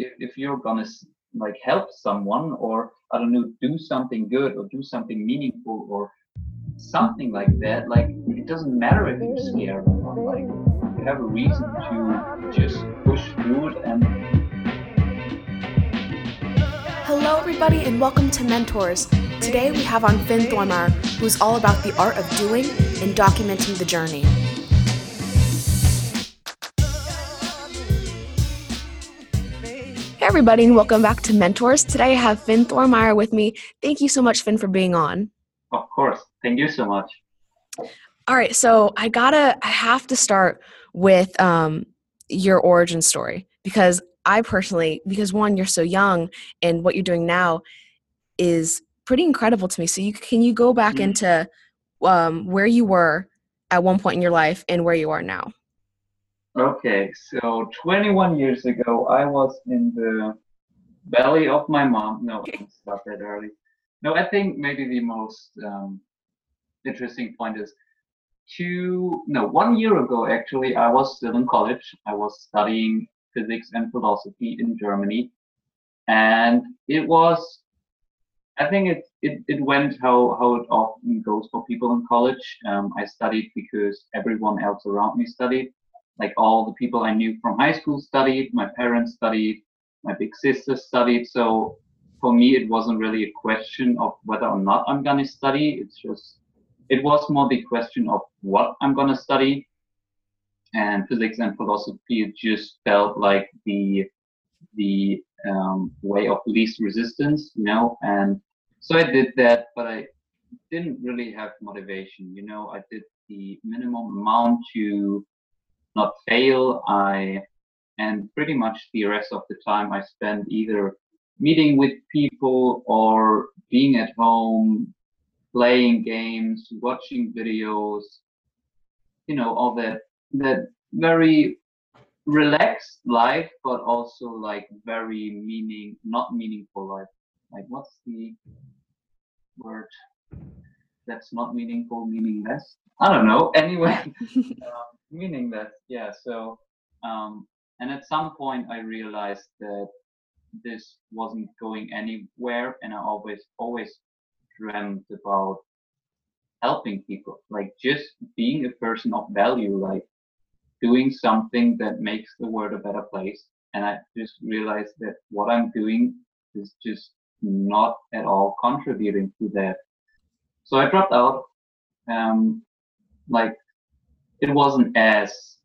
if, if you're gonna like help someone or I don't know, do something good or do something meaningful or something like that, like it doesn't matter if you're scared or not. Like you have a reason to just push through it and Hello, everybody, and welcome to Mentors. Today we have on Finn Thormeier, who's all about the art of doing and documenting the journey. Everybody, and welcome back to Mentors. Today I have Finn Thormeier with me. Thank you so much, Finn, for being on. Of course. Thank you so much. All right, so I gotta, I have to start with um, your origin story because I personally, because one, you're so young, and what you're doing now is pretty incredible to me. So, you can you go back mm-hmm. into um, where you were at one point in your life and where you are now? Okay, so 21 years ago, I was in the belly of my mom. No, it's not that early. No, I think maybe the most um, interesting point is two, no, one year ago, actually, I was still in college. I was studying physics and philosophy in Germany. And it was, I think it, it, it went how, how it often goes for people in college. Um, I studied because everyone else around me studied like all the people I knew from high school studied, my parents studied, my big sister studied. So for me, it wasn't really a question of whether or not I'm going to study. It's just, it was more the question of what I'm going to study. And physics and philosophy, just felt like the, the um, way of least resistance, you know, and so I did that, but I didn't really have motivation, you know, I did the minimum amount to not fail. I and pretty much the rest of the time I spend either meeting with people or being at home, playing games, watching videos, you know, all that that very relaxed life, but also like very meaning, not meaningful life. Like what's the word that's not meaningful, meaningless? I don't know. Anyway, um, meaningless. Yeah. So, um, and at some point I realized that this wasn't going anywhere, and I always, always dreamt about helping people, like just being a person of value, like doing something that makes the world a better place. And I just realized that what I'm doing is just not at all contributing to that. So I dropped out. Um, like it wasn't as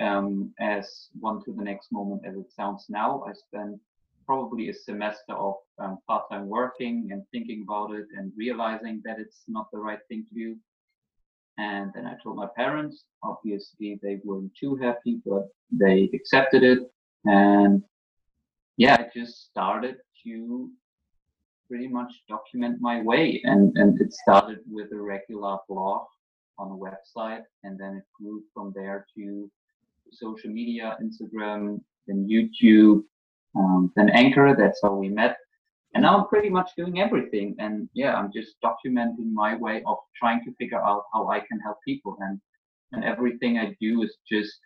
um, as one to the next moment as it sounds now. I spent probably a semester of um, part-time working and thinking about it and realizing that it's not the right thing to do. And then I told my parents. Obviously, they weren't too happy, but they accepted it. And yeah, I just started to pretty much document my way. And, and it started with a regular blog on a website, and then it grew from there to social media, Instagram, then YouTube, um, then Anchor. That's how we met. And now I'm pretty much doing everything. And yeah, I'm just documenting my way of trying to figure out how I can help people. And and everything I do is just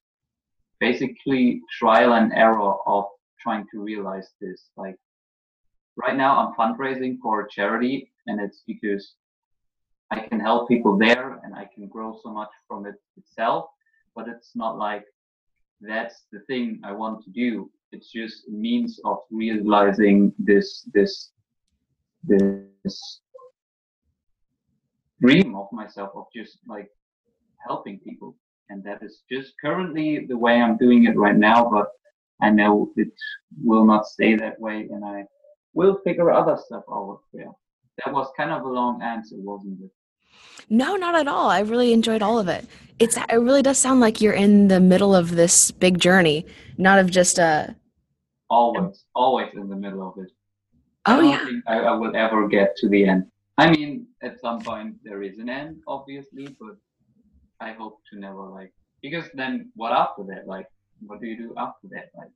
basically trial and error of trying to realize this. Like right now, I'm fundraising for a charity, and it's because I can help people there and I can grow so much from it itself. But it's not like that's the thing I want to do. It's just a means of realizing this this this dream of myself of just like helping people. And that is just currently the way I'm doing it right now, but I know it will not stay that way and I will figure other stuff out. Yeah. That was kind of a long answer, wasn't it? No, not at all. I really enjoyed all of it. It's it really does sound like you're in the middle of this big journey, not of just a. Always, always in the middle of it. Oh I don't yeah. Think I, I will ever get to the end. I mean, at some point there is an end, obviously, but I hope to never like because then what after that? Like, what do you do after that? Like,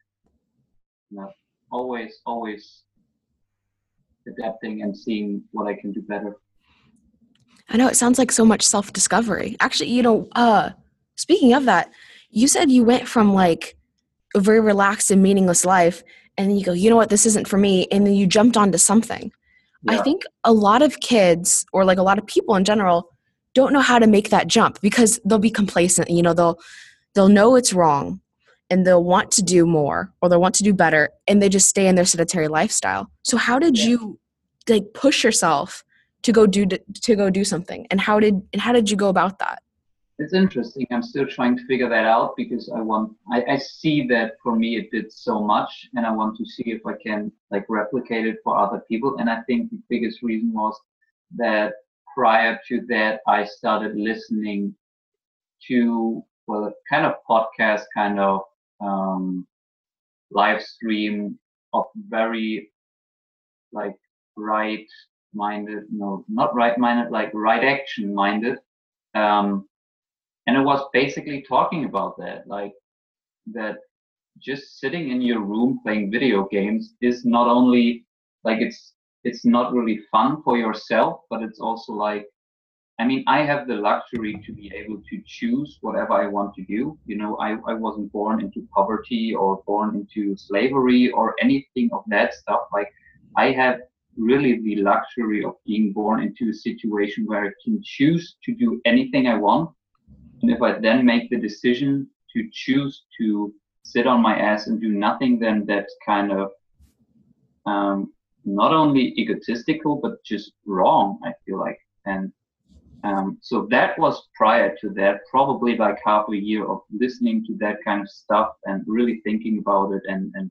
you know, always, always adapting and seeing what I can do better. I know it sounds like so much self discovery. Actually, you know, uh, speaking of that, you said you went from like a very relaxed and meaningless life and then you go, you know what, this isn't for me, and then you jumped onto something. I think a lot of kids or like a lot of people in general don't know how to make that jump because they'll be complacent. You know, they'll they'll know it's wrong and they'll want to do more or they'll want to do better and they just stay in their sedentary lifestyle. So how did Yeah. you like push yourself to go do to go do something and how did and how did you go about that? It's interesting. I'm still trying to figure that out because I want. I, I see that for me it did so much, and I want to see if I can like replicate it for other people. And I think the biggest reason was that prior to that, I started listening to well, kind of podcast, kind of um, live stream of very like right minded, no, not right minded, like right action minded. Um, and it was basically talking about that like that just sitting in your room playing video games is not only like it's it's not really fun for yourself but it's also like i mean i have the luxury to be able to choose whatever i want to do. You know i, I wasn't born into poverty or born into slavery or anything of that stuff. Like i have really the luxury of being born into a situation where i can choose to do anything i want. And if I then make the decision to choose to sit on my ass and do nothing, then that's kind of um, not only egotistical, but just wrong, I feel like. And um, so that was prior to that, probably like half a year of listening to that kind of stuff and really thinking about it. And, and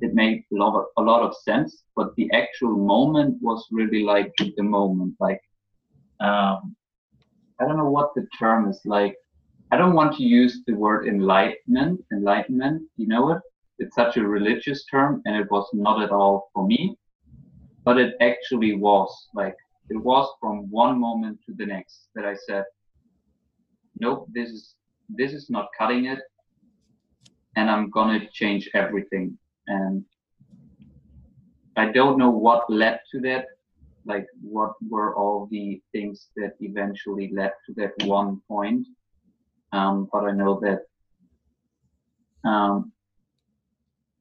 it made a lot, of, a lot of sense. But the actual moment was really like the moment, like, um, I don't know what the term is like. I don't want to use the word enlightenment. Enlightenment, you know it? It's such a religious term, and it was not at all for me. But it actually was. Like, it was from one moment to the next that I said, nope, this is this is not cutting it, and I'm gonna change everything. And I don't know what led to that, like what were all the things that eventually led to that one point. Um, but I know that, um,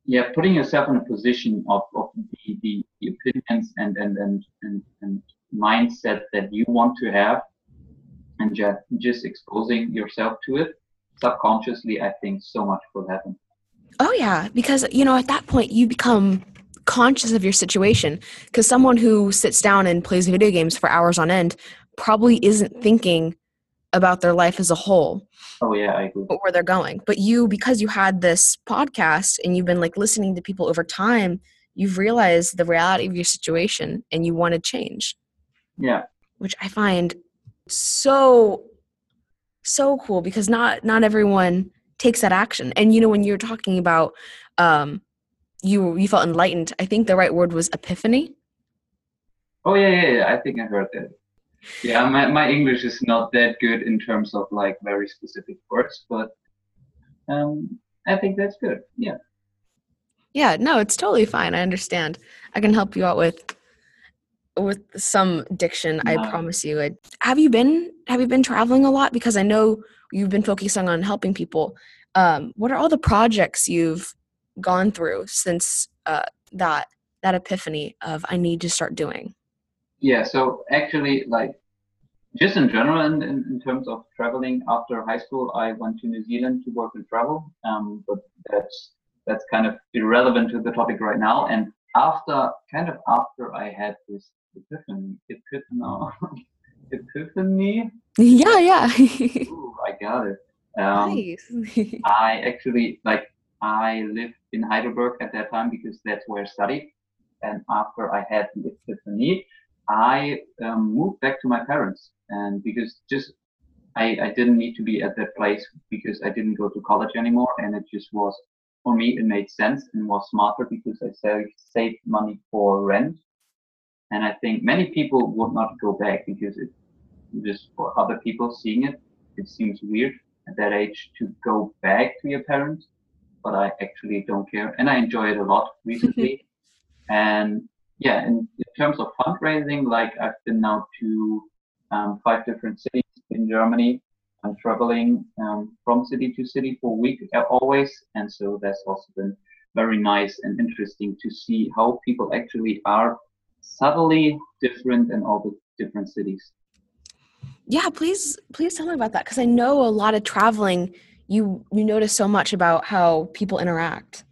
yeah, putting yourself in a position of, of the, the, the opinions and, and, and, and, and mindset that you want to have and just, just exposing yourself to it subconsciously, I think so much will happen. Oh yeah, because you know at that point you become conscious of your situation because someone who sits down and plays video games for hours on end probably isn't thinking about their life as a whole Oh yeah, I agree. or where they're going. But you because you had this podcast and you've been like listening to people over time, you've realized the reality of your situation and you want to change, Yeah, which I find so so cool because not not everyone takes that action. And you know when you're talking about um you you felt enlightened, I think the right word was epiphany. Oh yeah, yeah, yeah. I think I heard that. Yeah, my, my English is not that good in terms of like very specific words, but um, I think that's good. Yeah. Yeah, no, it's totally fine. I understand. I can help you out with with some diction. I promise you. I, have you been Have you been traveling a lot? Because I know you've been focusing on helping people. Um, what are all the projects you've gone through since uh, that that epiphany of I need to start doing? Yeah. So actually, like, just in general, in, in, in terms of traveling after high school, I went to New Zealand to work and travel. Um, but that's that's kind of irrelevant to the topic right now. And after, kind of after I had this epiphany, epiphany, epiphany. yeah, yeah. Ooh, I got it. Um, nice. I actually like I lived in Heidelberg at that time because that's where I studied. And after I had the epiphany, I um, moved back to my parents, and because just I, I didn't need to be at that place because I didn't go to college anymore, and it just was for me it made sense and was smarter because I saved saved money for rent. And I think many people would not go back because it just for other people seeing it, it seems weird at that age to go back to your parents, but I actually don't care. And I enjoy it a lot recently. and yeah, in, in terms of fundraising, like I've been now to um, five different cities in Germany. Traveling um, from city to city for a week uh, always. And so that's also been very nice and interesting to see how people actually are subtly different in all the different cities. Yeah, please, please tell me about that because I know a lot of traveling. You you notice so much about how people interact.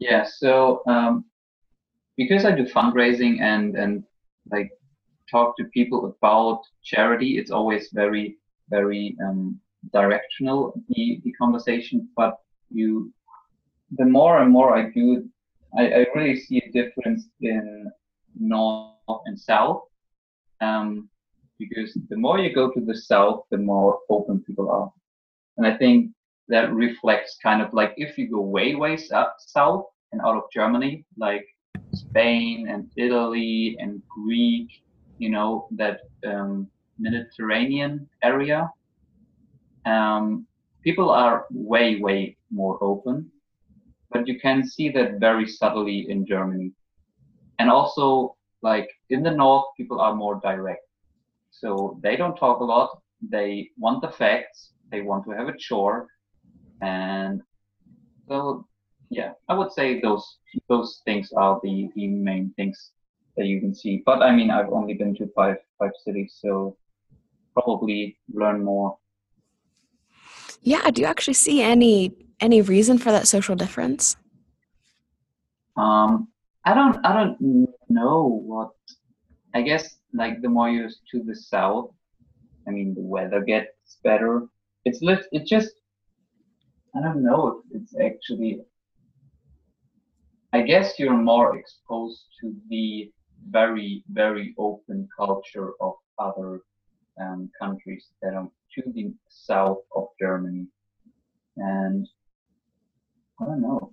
Yeah, so um, because I do fundraising and and like talk to people about charity, it's always very very um, directional the the conversation. But you, the more and more I do, I, I really see a difference in north and south. Um, because the more you go to the south, the more open people are. And I think that reflects kind of like if you go way, way up south and out of Germany, like Spain and Italy and Greek, you know, that um, Mediterranean area, um, people are way, way more open. But you can see that very subtly in Germany. And also, like in the north, people are more direct so they don't talk a lot. They want the facts. They want to have a chore, and so yeah, I would say those those things are the the main things that you can see. But I mean, I've only been to five five cities, so probably learn more. Yeah. Do you actually see any any reason for that social difference? Um, I don't I don't know what. I guess like the more you're to the south, I mean, the weather gets better. It's lit. It just, I don't know if it's actually. I guess you're more exposed to the very, very open culture of other um, countries that are to the south of Germany, and I don't know.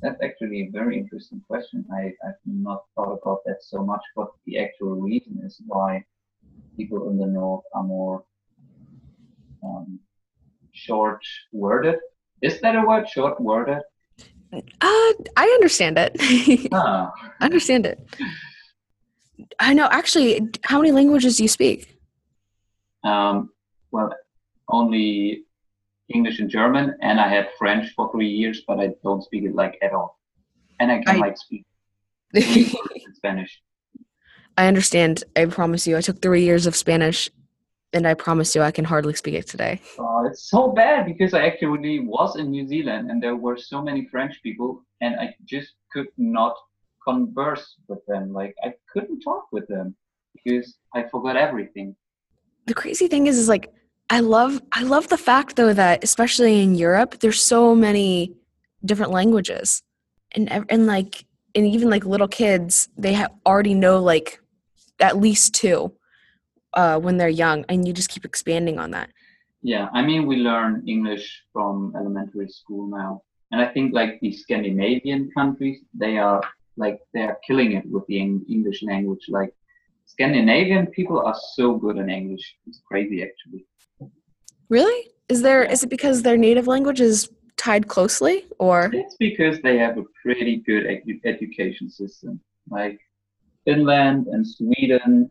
That's actually a very interesting question. I, I've not thought about that so much, what the actual reason is why people in the north are more um, short worded. Is that a word, short worded? Uh, I understand it. ah. I understand it. I know. Actually, how many languages do you speak? Um, well, only English and German, and I had French for three years, but I don't speak it like at all. And I can I, like speak Spanish. I understand. I promise you. I took three years of Spanish, and I promise you, I can hardly speak it today. Oh, it's so bad because I actually was in New Zealand, and there were so many French people, and I just could not converse with them. Like I couldn't talk with them because I forgot everything. The crazy thing is, is like I love I love the fact though that especially in Europe there's so many different languages. And and like and even like little kids they have already know like at least two uh, when they're young and you just keep expanding on that. Yeah i mean we learn english from elementary school now. And i think like the scandinavian countries they are like they are killing it with the english language like scandinavian people are so good in english it's crazy actually Really? Is there is it because their native language is tied closely or It's because they have a pretty good edu- education system. Like Finland and Sweden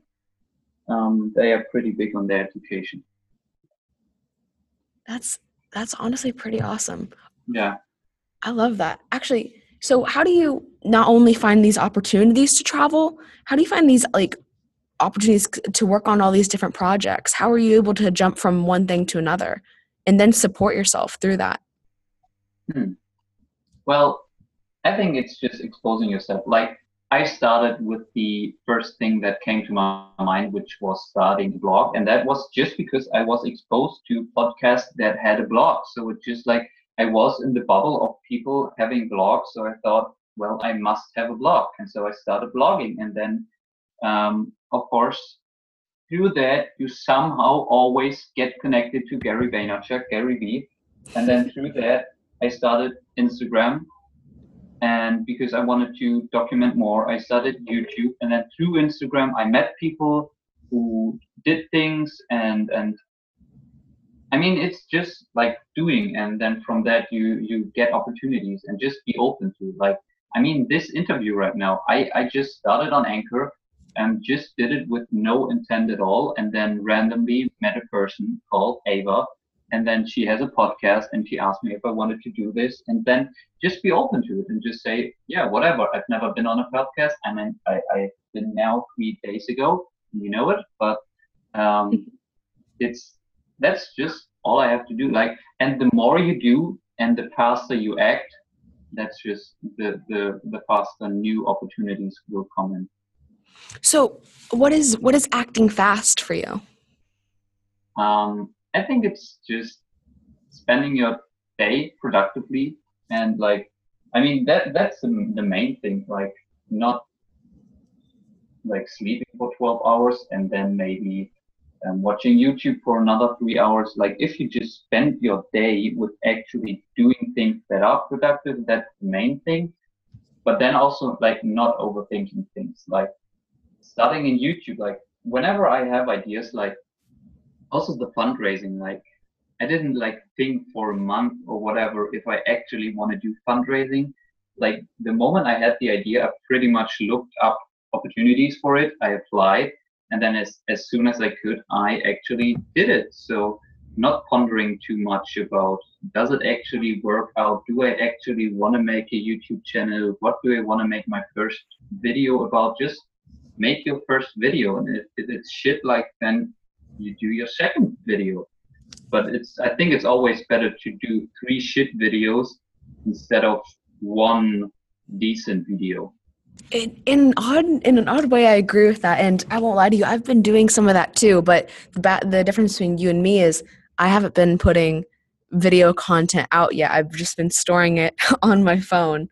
um, they are pretty big on their education. That's that's honestly pretty awesome. Yeah. I love that. Actually, so how do you not only find these opportunities to travel, how do you find these like opportunities to work on all these different projects. How are you able to jump from one thing to another and then support yourself through that? Hmm. well i think it's just exposing yourself. Like i started with the first thing that came to my mind which was starting a blog and that was just because i was exposed to podcasts that had a blog. So it's just like i was in the bubble of people having blogs so i thought well i must have a blog. And so i started blogging and then um, of course, through that, you somehow always get connected to Gary Vaynerchuk, Gary Vee. And then through that, I started Instagram. And because I wanted to document more, I started YouTube. And then through Instagram, I met people who did things and, and I mean, it's just like doing. And then from that, you, you get opportunities and just be open to like, I mean, this interview right now, I, I just started on Anchor and just did it with no intent at all and then randomly met a person called Ava and then she has a podcast and she asked me if I wanted to do this and then just be open to it and just say, yeah, whatever. I've never been on a podcast. I mean, I, I've been now three days ago, you know it, but um, it's that's just all I have to do. Like, and the more you do and the faster you act, that's just the the the faster new opportunities will come in. So, what is what is acting fast for you? Um, I think it's just spending your day productively and like, I mean that that's the, the main thing. Like, not like sleeping for 12 hours and then maybe um, watching YouTube for another three hours. Like if you just spend your day with actually doing things that are productive, that's the main thing. But then also like not overthinking things. Like starting in YouTube, like whenever I have ideas, like also the fundraising, like I didn't like think for a month or whatever if I actually want to do fundraising. Like the moment I had the idea, I pretty much looked up opportunities for it. I applied and then as, as soon as I could, I actually did it. So not pondering too much about does it actually work out? Do I actually want to make a YouTube channel? What do I want to make my first video about? Just make your first video, and if, if it's shit like then you do your second video. But it's I think it's always better to do three shit videos instead of one decent video in, in odd in an odd way i agree with that and i won't lie to you i've been doing some of that too but the ba- the difference between you and me is i haven't been putting video content out yet i've just been storing it on my phone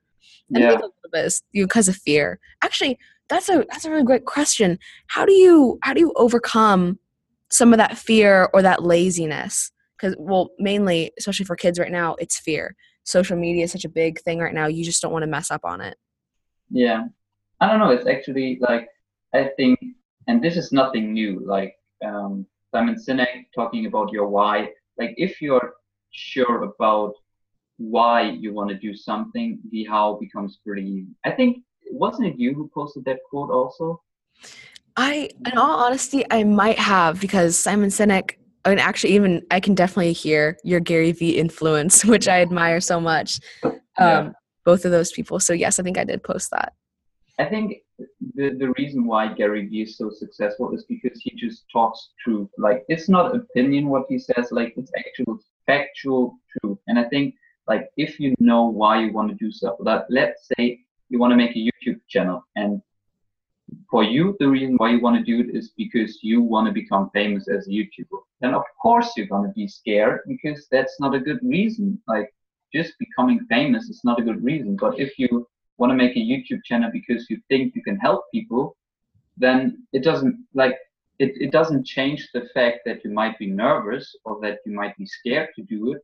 and yeah. a little bit because of fear actually that's a that's a really great question how do you how do you overcome some of that fear or that laziness because well mainly especially for kids right now it's fear social media is such a big thing right now you just don't want to mess up on it yeah I don't know. It's actually like I think, and this is nothing new. Like um, Simon Sinek talking about your why. Like if you're sure about why you want to do something, the how becomes pretty. I think wasn't it you who posted that quote also? I, in all honesty, I might have because Simon Sinek. I mean, actually, even I can definitely hear your Gary Vee influence, which I admire so much. Um, yeah. Both of those people. So yes, I think I did post that. I think the, the reason why Gary Vee is so successful is because he just talks truth. Like it's not opinion what he says, like it's actual factual truth. And I think like if you know why you want to do stuff, that let's say you want to make a YouTube channel and for you the reason why you want to do it is because you want to become famous as a YouTuber. Then of course you're gonna be scared because that's not a good reason. Like just becoming famous is not a good reason. But if you want to make a YouTube channel because you think you can help people, then it doesn't like it, it doesn't change the fact that you might be nervous or that you might be scared to do it,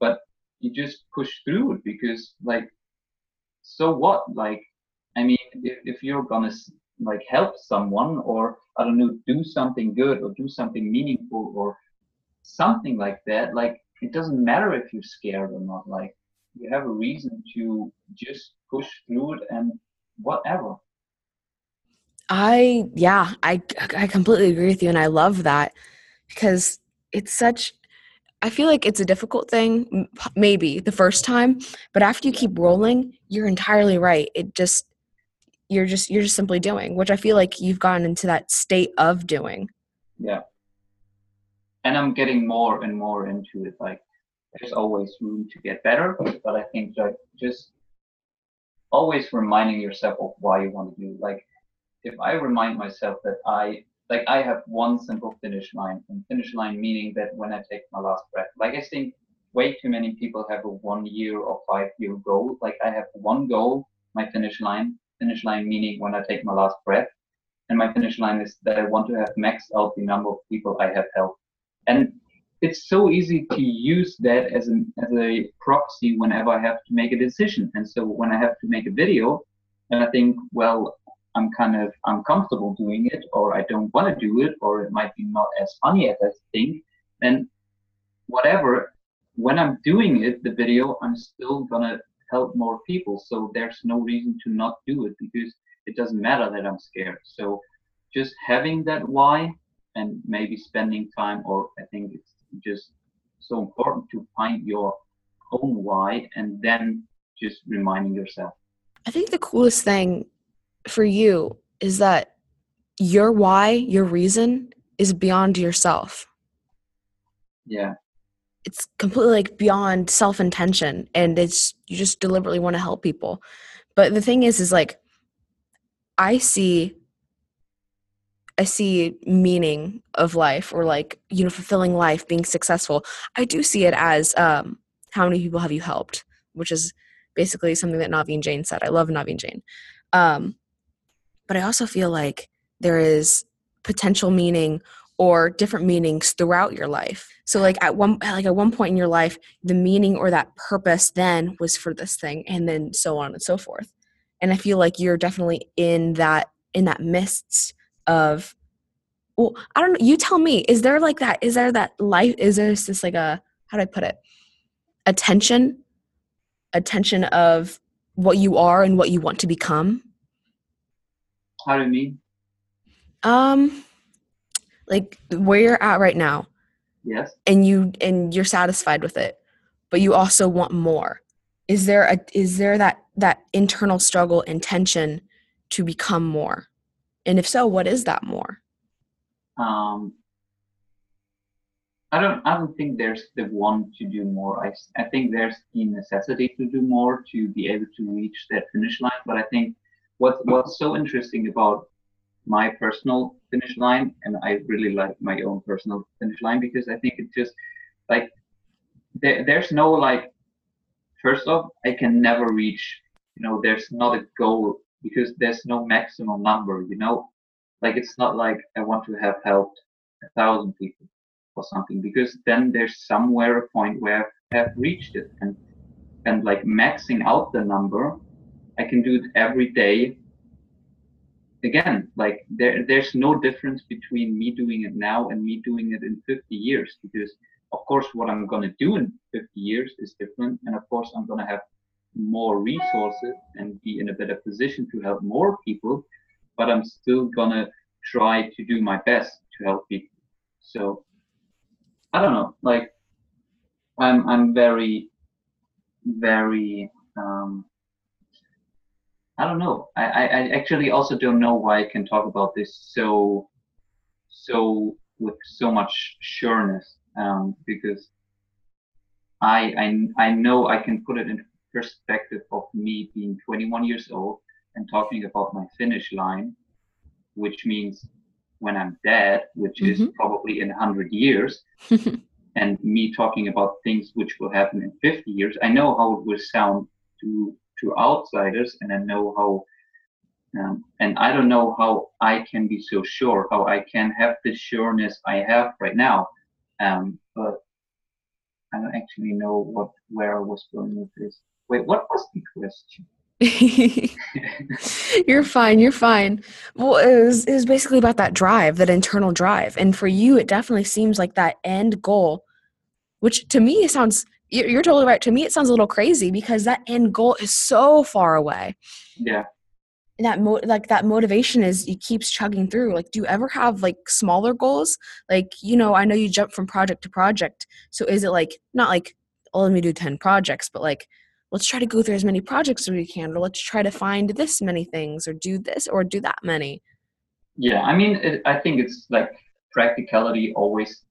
but you just push through it because like so what? Like I mean if, if you're gonna like help someone or I don't know, do something good or do something meaningful or something like that, like it doesn't matter if you're scared or not. Like you have a reason to just push through it and whatever i yeah i i completely agree with you and i love that because it's such i feel like it's a difficult thing maybe the first time but after you keep rolling you're entirely right. It just you're just you're just simply doing which i feel like you've gotten into that state of doing. Yeah. And i'm getting more and more into it like there's always room to get better but i think like just always reminding yourself of why you want to do like if i remind myself that i like i have one simple finish line and finish line meaning that when i take my last breath like i think way too many people have a one year or five year goal like i have one goal my finish line finish line meaning when i take my last breath and my finish line is that i want to have maxed out the number of people i have helped and it's so easy to use that as an as a proxy whenever I have to make a decision. And so when I have to make a video, and I think, well, I'm kind of uncomfortable doing it, or I don't want to do it, or it might be not as funny as I think, then whatever. When I'm doing it, the video, I'm still gonna help more people. So there's no reason to not do it because it doesn't matter that I'm scared. So just having that why and maybe spending time, or I think it's just so important to find your own why and then just reminding yourself. I think the coolest thing for you is that your why, your reason is beyond yourself. Yeah. It's completely like beyond self intention and it's you just deliberately want to help people. But the thing is is like I see I see meaning of life or like you know fulfilling life, being successful. I do see it as um how many people have you helped, which is basically something that Naveen Jain said. I love Naveen Jain. Um, but I also feel like there is potential meaning or different meanings throughout your life. So like at one like at one point in your life, the meaning or that purpose then was for this thing and then so on and so forth. And I feel like you're definitely in that in that midst of well, I don't know, you tell me, is there like that is there that life is there this like a how do I put it? Attention attention of what you are and what you want to become? How do you mean? Um like where you're at right now Yes. and you and you're satisfied with it, but you also want more. Is there a is there that that internal struggle and tension to become more? And if so, what is that more? Um, I don't. I don't think there's the one to do more. I, I think there's the necessity to do more to be able to reach that finish line. But I think what what's so interesting about my personal finish line, and I really like my own personal finish line because I think it just like there, there's no like. First off, I can never reach. You know, there's not a goal because there's no maximum number. You know, like it's not like I want to have helped a thousand people or something because then there's somewhere a point where I have reached it and and like maxing out the number I can do it every day again like there there's no difference between me doing it now and me doing it in 50 years because of course what I'm to do in 50 years is different and of course I'm to have more resources and be in a better position to help more people but I'm still to try to do my best to help people so I don't know. Like, I'm I'm very, very. Um, I don't know. I, I I actually also don't know why I can talk about this so, so with so much sureness. Um, because I I I know I can put it in perspective of me being 21 years old and talking about my finish line, which means when I'm dead, which is probably in 100 years, and me talking about things which will happen in 50 years, I know how it will sound to to outsiders, and I know how, um, and I don't know how I can be so sure, how I can have the sureness I have right now, um, but I don't actually know what where I was going with this. Wait, what was the question? you're fine. You're fine. Well, it was, it was basically about that drive, that internal drive. And for you, it definitely seems like that end goal, which to me sounds, you're, you're totally right. To me, it sounds a little crazy because that end goal is so far away. Yeah. And that mo- like that motivation is it keeps chugging through. Like, do you ever have like smaller goals? Like, you know, I know you jump from project to project. So is it like not like, oh, let me do 10 projects, but like let's try to go through as many projects as we can or let's try to find this many things or do this or do that many Yeah, I mean, it, I think it's like practicality always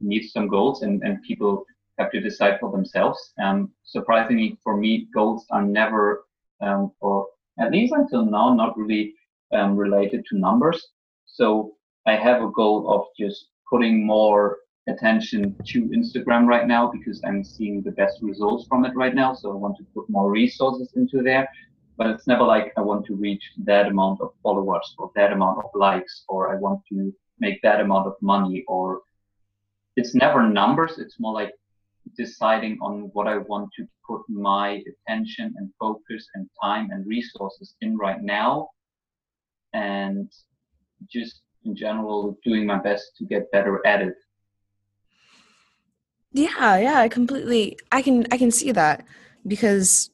needs some goals, and, and people have to decide for themselves. Um, surprisingly, for me, goals are never, um, or at least until now, not really um, related to numbers. So I have a goal of just putting more attention to Instagram right now because I'm seeing the best results from it right now. So I want to put more resources into there. But it's never like I want to reach that amount of followers or that amount of likes or I want to make that amount of money or it's never numbers. It's more like deciding on what I want to put my attention and focus and time and resources in right now. And just in general, doing my best to get better at it. yeah yeah i completely i can i can see that because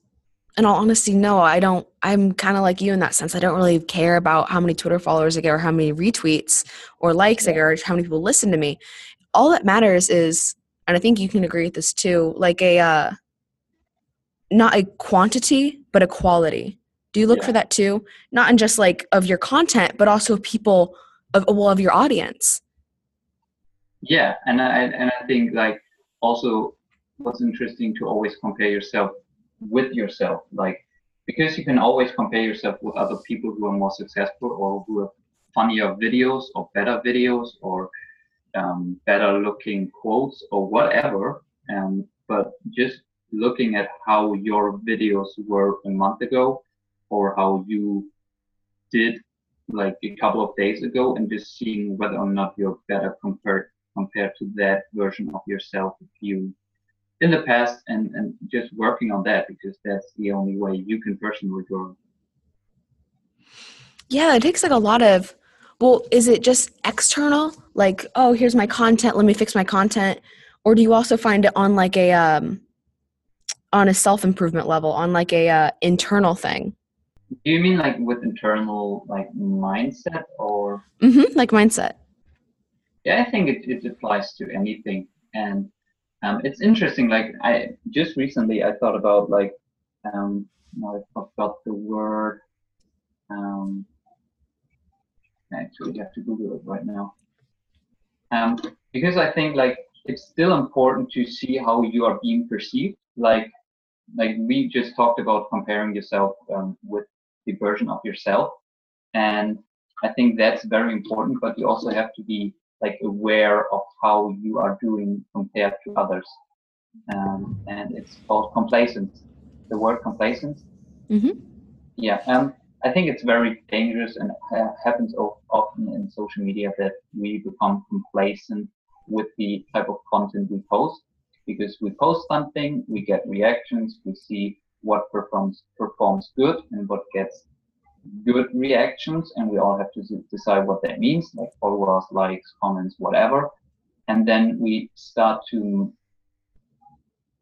in all honesty no i don't i'm kind of like you in that sense i don't really care about how many twitter followers i get or how many retweets or likes i get or how many people listen to me all that matters is and I think you can agree with this too, like a uh, not a quantity but a quality. Do you look Yeah. for that too? Not in just like of your content, but also people of well of your audience. Yeah, and I and I think like also what's interesting to always compare yourself with yourself, like because you can always compare yourself with other people who are more successful or who have funnier videos or better videos or um, better looking quotes or whatever. Um, but just looking at how your videos were a month ago or how you did like a couple of days ago and just seeing whether or not you're better compared compared to that version of yourself if you in the past and and just working on that because that's the only way you can personally grow Yeah, it takes like a lot of well, is it just external? Like, oh, here's my content, let me fix my content. Or do you also find it on like a um on a self-improvement level, on like a uh, internal thing? do you mean like with internal like mindset or mm-hmm, like mindset. yeah i think it, it applies to anything and um, it's interesting like i just recently i thought about like um now i forgot the word um Actually have to google it right now. Um because i think like it's still important to see how you are being perceived. Like like we just talked about comparing yourself um, with the version of yourself. And i think that's very important but you also have to be like aware of how you are doing compared to others. Um, and it's called complacence the word complacence Mhm. yeah um, i think it's very dangerous and ha- happens often in social media that we become complacent with the type of content we post. Because we post something we get reactions we see what performs performs good and what gets good reactions and we all have to decide what that means like followers likes comments whatever. And then we start to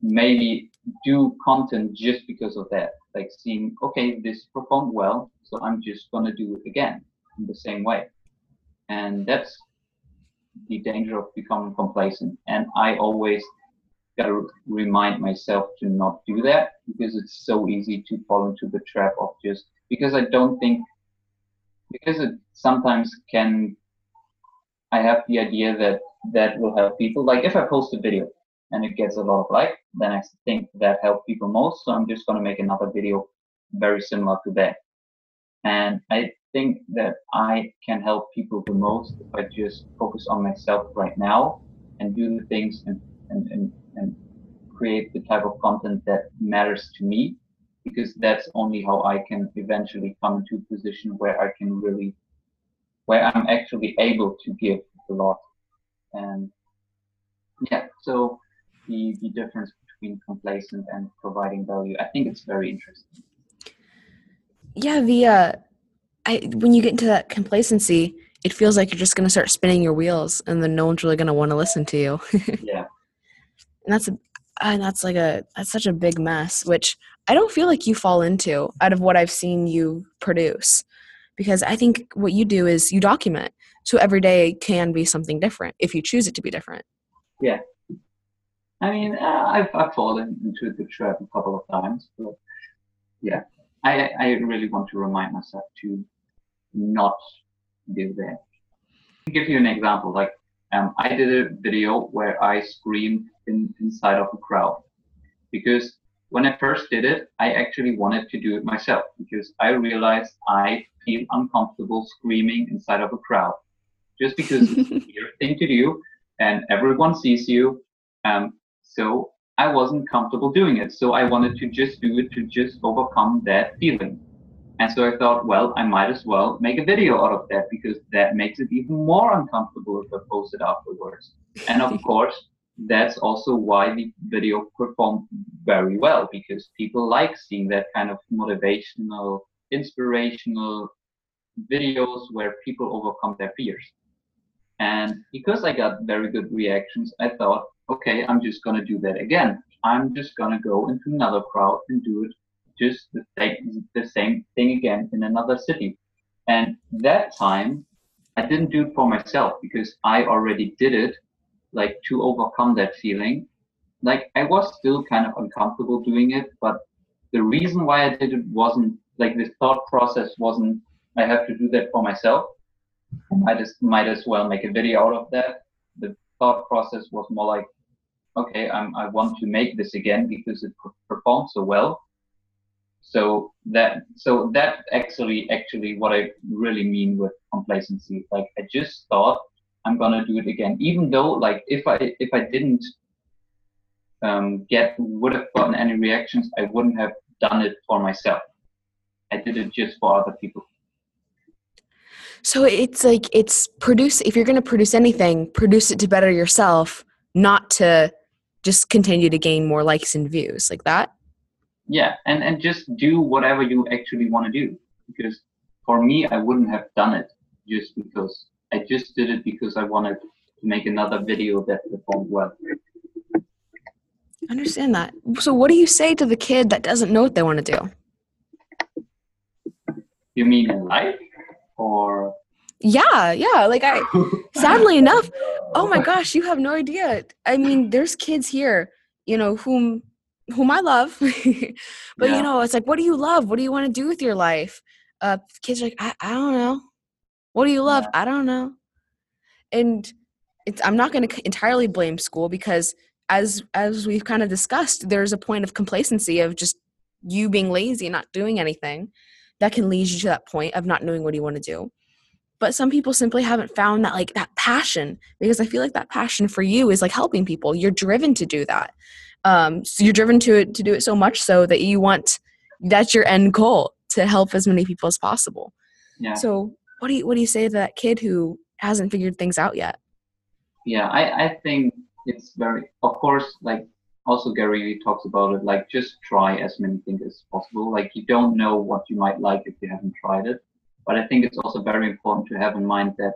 maybe do content just because of that like seeing okay this performed well so i'm just to do it again in the same way and that's the danger of becoming complacent and i always got to remind myself to not do that because it's so easy to fall into the trap of just because I don't think because it sometimes can I have the idea that that will help people. Like if I post a video and it gets a lot of like, then I think that helped people most. So I'm just gonna make another video very similar to that. And I think that I can help people the most if I just focus on myself right now and do the things and and, and, and create the type of content that matters to me because that's only how I can eventually come into a position where I can really where I'm actually able to give a lot. And yeah, so the the difference between complacent and providing value, I think it's very interesting. Yeah, the uh I when you get into that complacency, it feels like you're just gonna start spinning your wheels and then no one's really gonna want to listen to you. Yeah. and that's a and that's like a that's such a big mess which i don't feel like you fall into out of what i've seen you produce because i think what you do is you document so every day can be something different if you choose it to be different I mean, uh, I've I've fallen into the trap a couple of times, but yeah, I I really want to remind myself to not do that. To give you an example, like um, I did a video where I screamed in, inside of a crowd because when I first did it, I actually wanted to do it myself because I realized I feel uncomfortable screaming inside of a crowd just because it's a weird thing to do and everyone sees you. Um, so I wasn't comfortable doing it. So I wanted to just do it to just overcome that feeling. And so I thought, well, I might as well make a video out of that because that makes it even more uncomfortable if I post it afterwards. And of course, that's also why the video performed very well because people like seeing that kind of motivational, inspirational videos where people overcome their fears. And because I got very good reactions, I thought, okay, I'm just going to do that again. I'm just going to go into another crowd and do it just the, same- the same thing again in another city. And that time, I didn't do it for myself because I already did it like to overcome that feeling. Like I was still kind of uncomfortable doing it, but the reason why I did it wasn't like the thought process wasn't I have to do that for myself. I just might as well make a video out of that. The thought process was more like, okay, I'm, I want to make this again because it performed so well. So that so that actually actually what I really mean with complacency. Like I just thought I'm gonna do it again, even though like if I if I didn't um, get would have gotten any reactions, I wouldn't have done it for myself. I did it just for other people. So it's like it's produce if you're going to produce anything, produce it to better yourself, not to just continue to gain more likes and views like that. Yeah, and and just do whatever you actually want to do because for me I wouldn't have done it just because I just did it because I wanted to make another video that performed well. understand that. So what do you say to the kid that doesn't know what they want to do? You mean in life or yeah, yeah. Like I sadly enough, oh my gosh, you have no idea. I mean, there's kids here, you know, whom whom I love. but yeah. you know, it's like, what do you love? What do you want to do with your life? Uh kids are like, I, I don't know. What do you love? Yeah. I don't know. And it's I'm not gonna entirely blame school because as as we've kind of discussed, there's a point of complacency of just you being lazy and not doing anything that can lead you to that point of not knowing what you want to do but some people simply haven't found that like that passion because i feel like that passion for you is like helping people. You're driven to do that. Um so you're driven to it to do it so much so that you want that's your end goal to help as many people as possible. Yeah. So what do you what do you say to that kid who hasn't figured things out yet? Yeah i i think it's very of course like also Gary talks about it like just try as many things as possible. Like you don't know what you might like if you haven't tried it. But I think it's also very important to have in mind that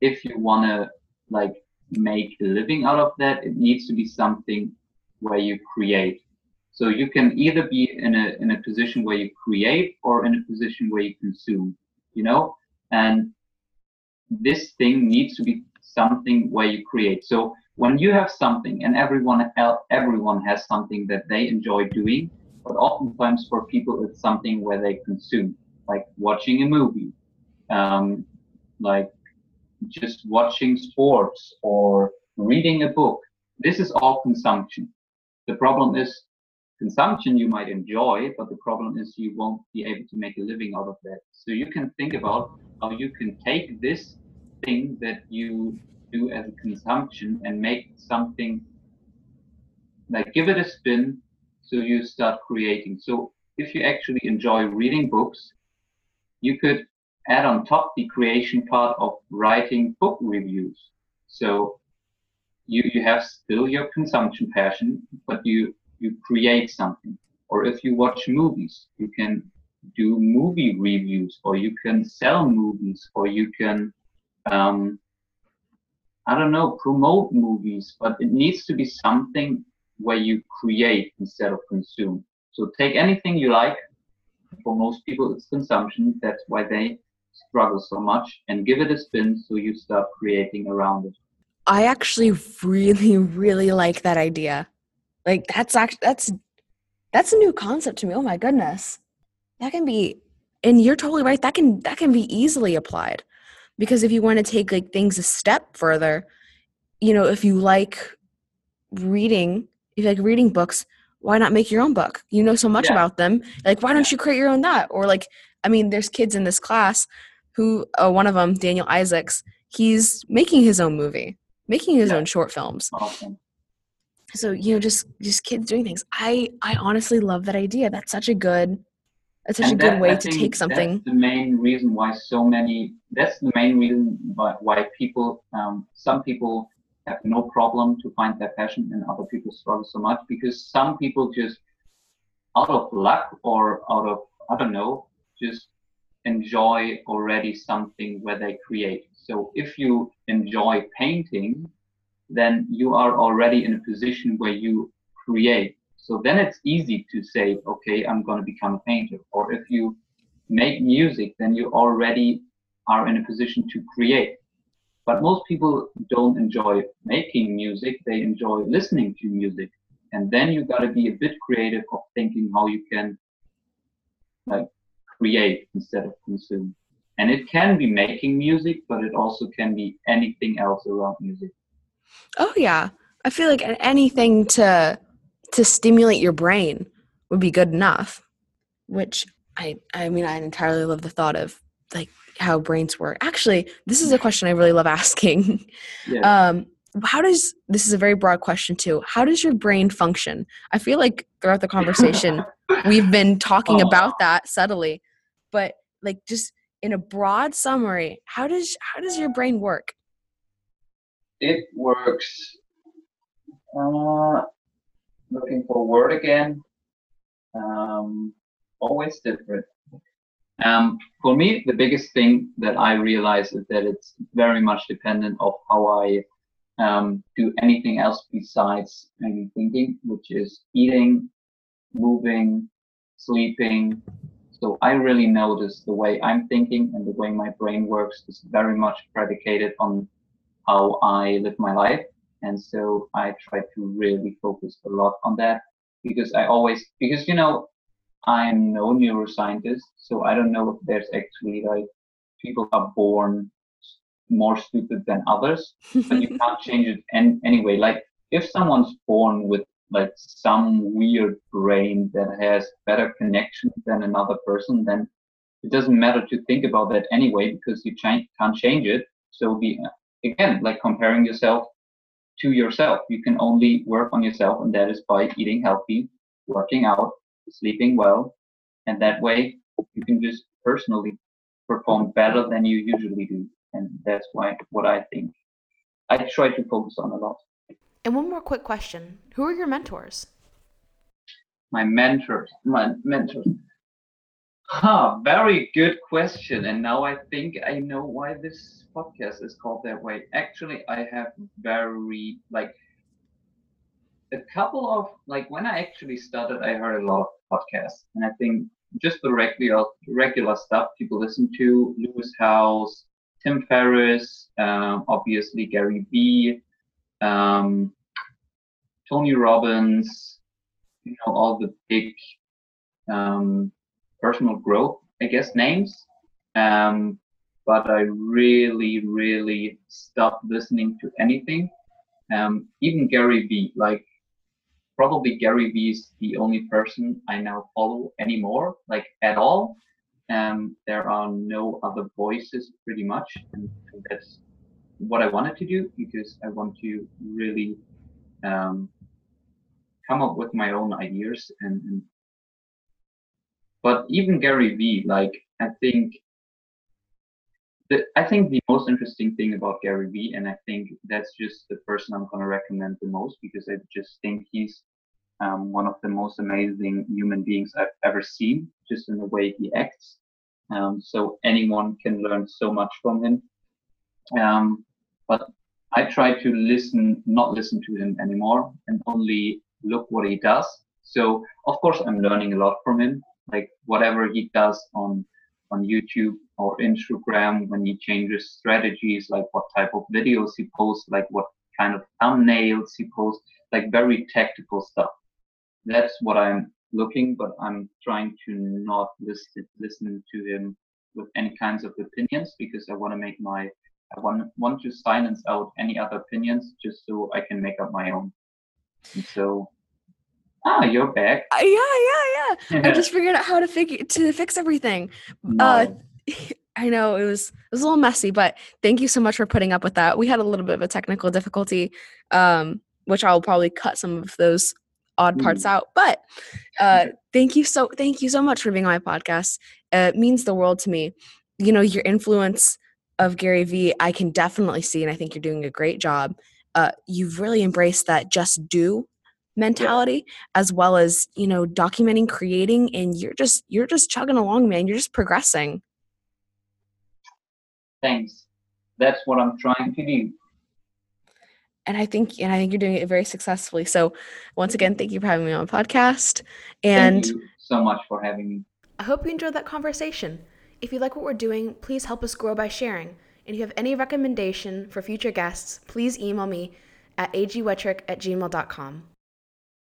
if you want to like make a living out of that, it needs to be something where you create. So you can either be in a in a position where you create or in a position where you consume, you know? And this thing needs to be something where you create. So when you have something and everyone else, everyone has something that they enjoy doing, but oftentimes for people it's something where they consume, like watching a movie, um, like just watching sports or reading a book. This is all consumption. The problem is consumption you might enjoy, but the problem is you won't be able to make a living out of that. So you can think about how you can take this thing that you do as a consumption and make something like give it a spin so you start creating so if you actually enjoy reading books you could add on top the creation part of writing book reviews so you you have still your consumption passion but you you create something or if you watch movies you can do movie reviews or you can sell movies or you can um, I don't know, promote movies, but it needs to be something where you create instead of consume. So take anything you like. For most people, it's consumption. That's why they struggle so much and give it a spin so you start creating around it. I actually really, really like that idea. Like that's actually that's that's a new concept to me. Oh my goodness. That can be and you're totally right. That can that can be easily applied because if you want to take like things a step further you know if you like reading if you like reading books why not make your own book you know so much yeah. about them like why don't you create your own that or like i mean there's kids in this class who uh, one of them daniel isaacs he's making his own movie making his yeah. own short films awesome. so you know just just kids doing things i i honestly love that idea that's such a good it's such and a that, good way I to take something. That's the main reason why so many. That's the main reason why, why people. Um, some people have no problem to find their passion, and other people struggle so much because some people just, out of luck or out of I don't know, just enjoy already something where they create. So if you enjoy painting, then you are already in a position where you create so then it's easy to say, okay, I'm going to become a painter. Or if you make music, then you already are in a position to create. But most people don't enjoy making music, they enjoy listening to music. And then you gotta be a bit creative of thinking how you can like create instead of consume. And it can be making music, but it also can be anything else around music. Oh yeah. I feel like anything to to stimulate your brain would be good enough. Which I I mean I entirely love the thought of like how brains work. Actually, this is a question I really love asking. Yeah. Um how does this is a very broad question too. How does your brain function? I feel like throughout the conversation we've been talking oh. about that subtly. But like just in a broad summary, how does how does your brain work? It works uh, looking for a word again. Um, always different. Um, for me, the biggest thing that I realize is that it's very much dependent of how I um, do anything else besides maybe thinking, which is eating, moving, sleeping. So I really notice the way I'm thinking and the way my brain works is very much predicated on how I live my life. And so I try to really focus a lot on that because I always, because, you know, I'm no neuroscientist, so I don't know if there's actually like people are born more stupid than others, but you can't change it and anyway. Like if someone's born with like some weird brain that has better connection than another person, then it doesn't matter to think about that anyway because you can't change it. So be again like comparing yourself to yourself. You can only work on yourself, and that is by eating healthy, working out, sleeping well, and that way you can just personally perform better than you usually do. And that's why what I think I try to focus on a lot. And one more quick question: Who are your mentors? My mentors, my mentors. Huh, very good question. And now I think I know why this podcast is called that way. Actually, I have very like a couple of like when I actually started, I heard a lot of podcasts, and I think just the regular regular stuff people listen to: Lewis Howes, Tim Ferriss, um, obviously Gary Vee, um, Tony Robbins, you know all the big um, personal growth, I guess, names. Um, but I really, really stopped listening to anything. Um, even Gary Vee, like probably Gary Vee is the only person I now follow anymore, like at all. Um, there are no other voices pretty much. And that's what I wanted to do because I want to really um, come up with my own ideas and, and but even Gary Vee, like I think the, I think the most interesting thing about Gary Vee, and I think that's just the person I'm going to recommend the most because I just think he's um, one of the most amazing human beings I've ever seen, just in the way he acts. Um, so anyone can learn so much from him. Um, but I try to listen, not listen to him anymore, and only look what he does. So of course I'm learning a lot from him, like whatever he does on on YouTube or Instagram when he changes strategies, like what type of videos he posts, like what kind of thumbnails he posts, like very tactical stuff. That's what I'm looking, but I'm trying to not listen listen to him with any kinds of opinions because I want to make my I want want to silence out any other opinions just so I can make up my own. And so Ah, you're back. Uh, yeah, yeah, yeah. I just figured out how to figure to fix everything. No. Uh, I know it was it was a little messy, but thank you so much for putting up with that. We had a little bit of a technical difficulty, um, which I'll probably cut some of those odd parts mm. out. But uh, thank you so thank you so much for being on my podcast. Uh, it means the world to me. You know your influence of Gary Vee, I can definitely see, and I think you're doing a great job. Uh, you've really embraced that just do mentality yeah. as well as you know documenting creating and you're just you're just chugging along man you're just progressing thanks that's what i'm trying to do and i think and i think you're doing it very successfully. So once again thank you for having me on the podcast and thank you so much for having me. I hope you enjoyed that conversation. If you like what we're doing please help us grow by sharing. And if you have any recommendation for future guests, please email me at agwetrick at gmail.com.